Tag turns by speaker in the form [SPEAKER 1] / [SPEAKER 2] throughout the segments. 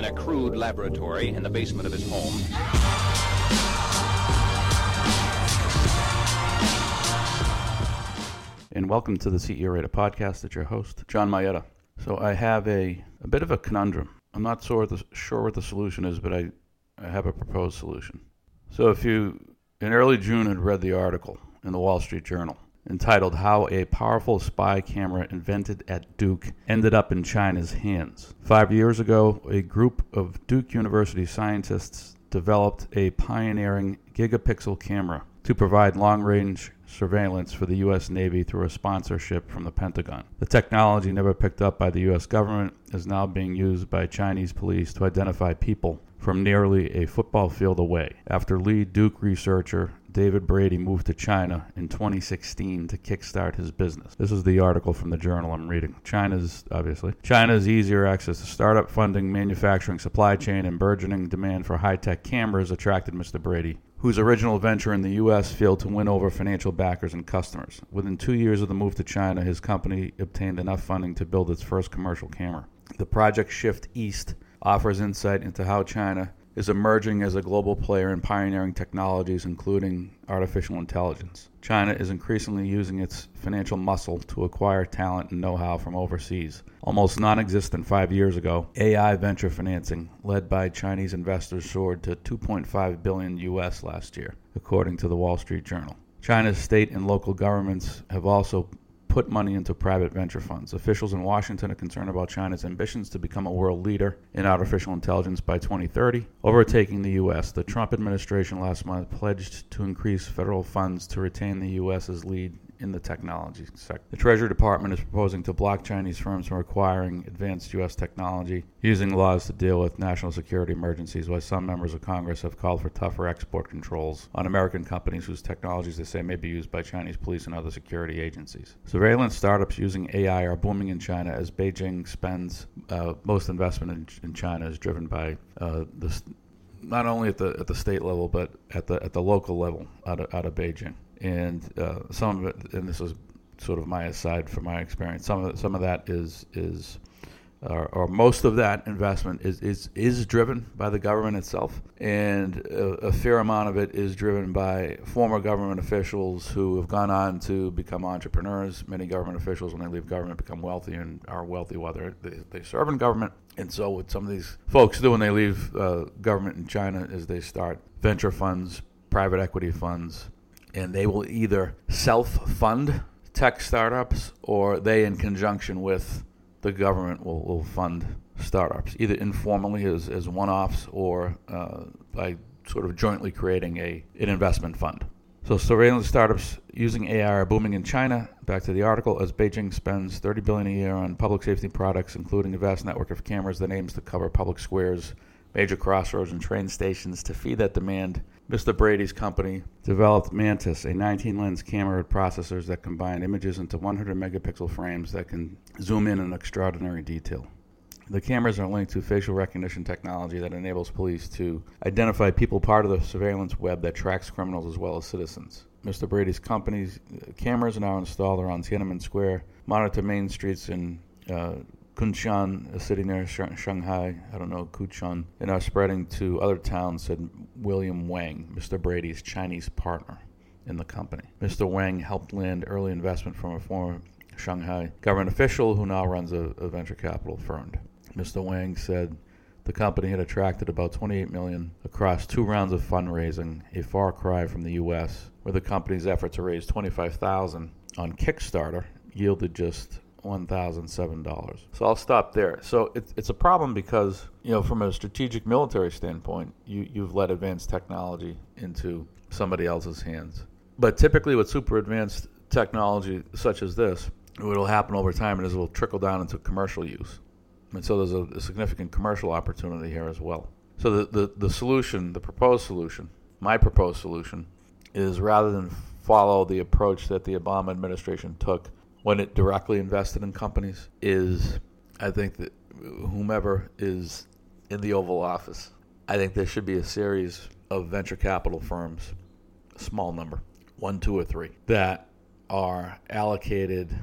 [SPEAKER 1] in a crude laboratory in the basement of his home.
[SPEAKER 2] and welcome to the CEO Rated podcast. It's your host, John Mayetta. So I have a, a bit of a conundrum. I'm not sure what, the, sure what the solution is, but I, I have a proposed solution. So if you, in early June, had read the article in the Wall Street Journal entitled How a Powerful Spy Camera Invented at Duke Ended Up in China's Hands. Five years ago, a group of Duke University scientists developed a pioneering gigapixel camera to provide long range surveillance for the U.S. Navy through a sponsorship from the Pentagon. The technology, never picked up by the U.S. government, is now being used by Chinese police to identify people from nearly a football field away. After lead Duke researcher David Brady moved to China in 2016 to kickstart his business. This is the article from the journal I'm reading. China's, obviously, China's easier access to startup funding, manufacturing supply chain, and burgeoning demand for high tech cameras attracted Mr. Brady whose original venture in the U.S. failed to win over financial backers and customers. Within two years of the move to China, his company obtained enough funding to build its first commercial camera. The Project Shift East offers insight into how China is emerging as a global player in pioneering technologies, including artificial intelligence. China is increasingly using its financial muscle to acquire talent and know how from overseas. Almost non existent five years ago, AI venture financing, led by Chinese investors, soared to 2.5 billion US last year, according to the Wall Street Journal. China's state and local governments have also put money into private venture funds. Officials in Washington are concerned about China's ambitions to become a world leader in artificial intelligence by 2030, overtaking the U.S. The Trump administration last month pledged to increase federal funds to retain the U.S.'s lead in the technology sector. The Treasury Department is proposing to block Chinese firms from acquiring advanced U.S. technology using laws to deal with national security emergencies, while some members of Congress have called for tougher export controls on American companies whose technologies they say may be used by Chinese police and other security agencies. Surveillance startups using AI are booming in China as Beijing spends uh, most investment in, in, China is driven by uh, the not only at the at the state level but at the at the local level out of, out of Beijing and uh, some of it, and this is sort of my aside from my experience. Some of some of that is is or, or, most of that investment is, is is driven by the government itself, and a, a, fair amount of it is driven by former government officials who have gone on to become entrepreneurs. Many government officials, when they leave government, become wealthy and are wealthy while they they serve in government. And so, what some of these folks do when they leave uh, government in China is they start venture funds, private equity funds, and they will either self fund tech startups or they, in conjunction with the government, will, will fund startups, either informally as, as one offs or uh, by sort of jointly creating a, an investment fund. So surveillance startups using AI are booming in China. Back to the article, as Beijing spends 30 billion a year on public safety products, including a vast network of cameras that aims to cover public squares, major crossroads, and train stations to feed that demand. Mr. Brady's company developed Mantis, a 19 lens camera with processors that combine images into 100 megapixel frames that can zoom in in extraordinary detail. The cameras are linked to facial recognition technology that enables police to identify people part of the surveillance web that tracks criminals as well as citizens. Mr. Brady's company's cameras are now installed around Tiananmen Square, monitor main streets in uh, Kunshan, a city near Shanghai, I don't know, Kuchon, and are spreading to other towns, said William Wang, Mr. Brady's Chinese partner in the company. Mr. Wang helped land early investment from a former Shanghai government official who now runs a, a venture capital firm. Mr. Wang said the company had attracted about 28 million across two rounds of fundraising, a far cry from the U.S., where the company's effort to raise 25,000 on Kickstarter yielded just $1,007. So I'll stop there. So it's, it's a problem because, you know, from a strategic military standpoint, you, you've let advanced technology into somebody else's hands. But typically, with super advanced technology such as this, will happen over time is it will trickle down into commercial use. And so there's a, a significant commercial opportunity here as well. So the, the, the solution, the proposed solution, my proposed solution, is rather than follow the approach that the Obama administration took when it directly invested in companies is I think that whomever is in the Oval Office, I think there should be a series of venture capital firms, a small number, one, two, or three, that are allocated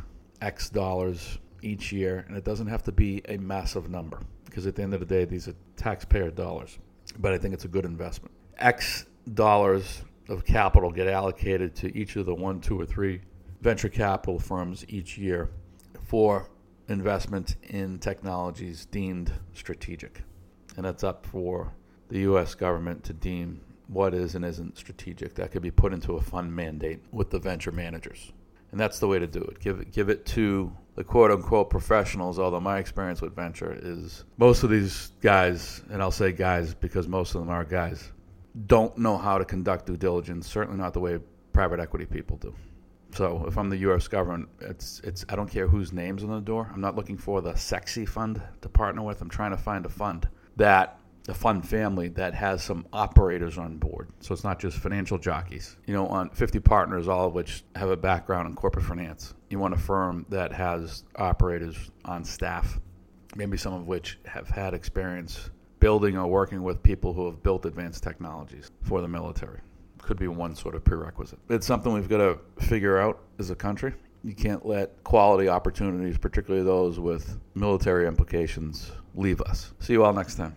[SPEAKER 2] X dollars each year, and it doesn't have to be a massive number. because at the end of the day, these are taxpayer dollars. But I think it's a good investment. X dollars of capital get allocated to each of the one, two, or three venture capital firms each year for investment in technologies deemed strategic. And that's up for the U.S. government to deem what is and isn't strategic. That could be put into a fund mandate with the venture managers. And that's the way to do it. Give it, give it to the quote unquote professionals, although my experience with venture is most of these guys, and I'll say guys because most of them are guys, don't know how to conduct due diligence, certainly not the way private equity people do. So if I'm the U.S. government, it's it's I don't care whose name's on the door. I'm not looking for the sexy fund to partner with. I'm trying to find a fund that a fund family that has some operators on board. So it's not just financial jockeys. You know, on 50 partners, all of which have a background in corporate finance. You want a firm that has operators on staff, maybe some of which have had experience building or working with people who have built advanced technologies for the military. Could be one sort of prerequisite. It's something we've got to figure out as a country. You can't let quality opportunities, particularly those with military implications, leave us. See you all next time.